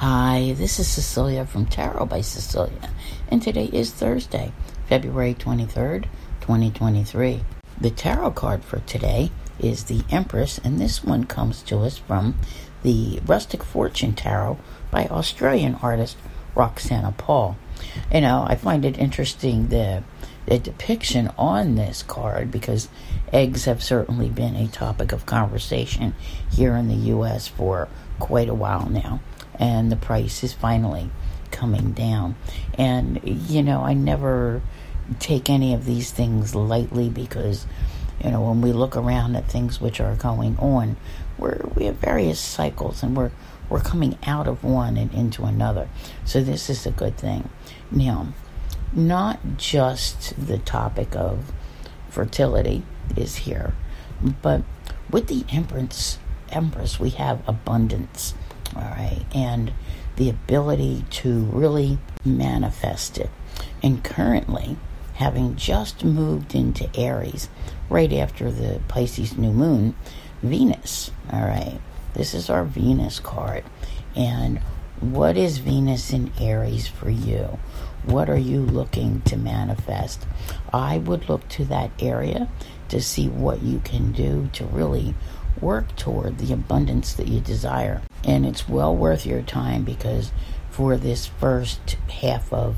Hi, this is Cecilia from Tarot by Cecilia, and today is Thursday, February 23rd, 2023. The tarot card for today is the Empress, and this one comes to us from the Rustic Fortune Tarot by Australian artist Roxana Paul. You know, I find it interesting the the depiction on this card because eggs have certainly been a topic of conversation here in the U.S. for quite a while now, and the price is finally coming down. And you know, I never take any of these things lightly because you know when we look around at things which are going on, we're we have various cycles and we're we're coming out of one and into another. So this is a good thing. Now, not just the topic of fertility is here, but with the empress, empress we have abundance, all right, and the ability to really manifest it. And currently, having just moved into Aries right after the Pisces new moon, Venus, all right, this is our Venus card. And what is Venus in Aries for you? What are you looking to manifest? I would look to that area to see what you can do to really work toward the abundance that you desire. And it's well worth your time because for this first half of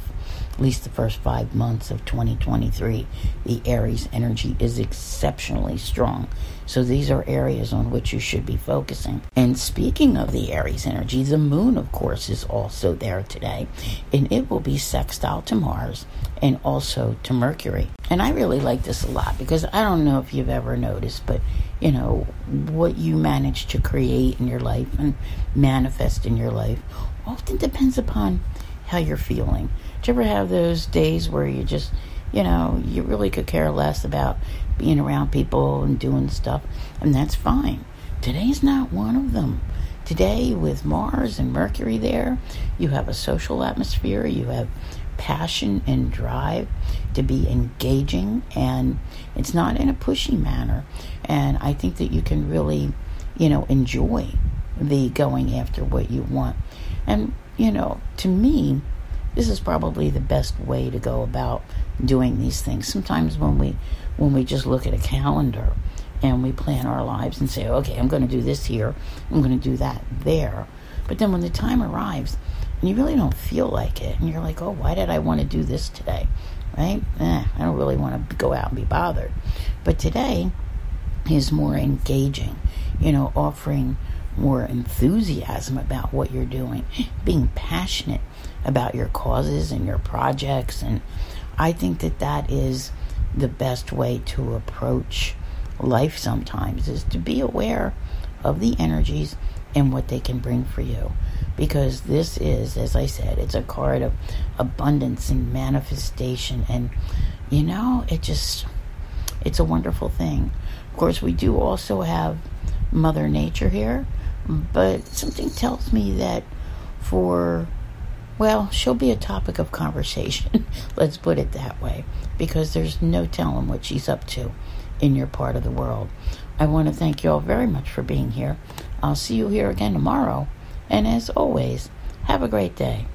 at least the first five months of 2023, the Aries energy is exceptionally strong. So these are areas on which you should be focusing. And speaking of the Aries energy, the moon, of course, is also there today, and it will be sextile to Mars and also to Mercury. And I really like this a lot because I don't know if you've ever noticed, but you know, what you manage to create in your life and manifest in your life often depends upon how you're feeling. Do you ever have those days where you just, you know, you really could care less about being around people and doing stuff, and that's fine. Today's not one of them. Today, with Mars and Mercury there, you have a social atmosphere, you have passion and drive to be engaging, and it's not in a pushy manner. And I think that you can really, you know, enjoy the going after what you want. And you know, to me, this is probably the best way to go about doing these things. Sometimes when we when we just look at a calendar and we plan our lives and say, okay, I'm going to do this here, I'm going to do that there. But then when the time arrives and you really don't feel like it, and you're like, oh, why did I want to do this today? Right? Eh, I don't really want to go out and be bothered. But today is more engaging, you know, offering more enthusiasm about what you're doing, being passionate about your causes and your projects. And I think that that is the best way to approach life sometimes is to be aware of the energies and what they can bring for you. Because this is, as I said, it's a card of abundance and manifestation. And, you know, it just, it's a wonderful thing. Of course, we do also have Mother Nature here but something tells me that for, well, she'll be a topic of conversation. Let's put it that way. Because there's no telling what she's up to in your part of the world. I want to thank you all very much for being here. I'll see you here again tomorrow. And as always, have a great day.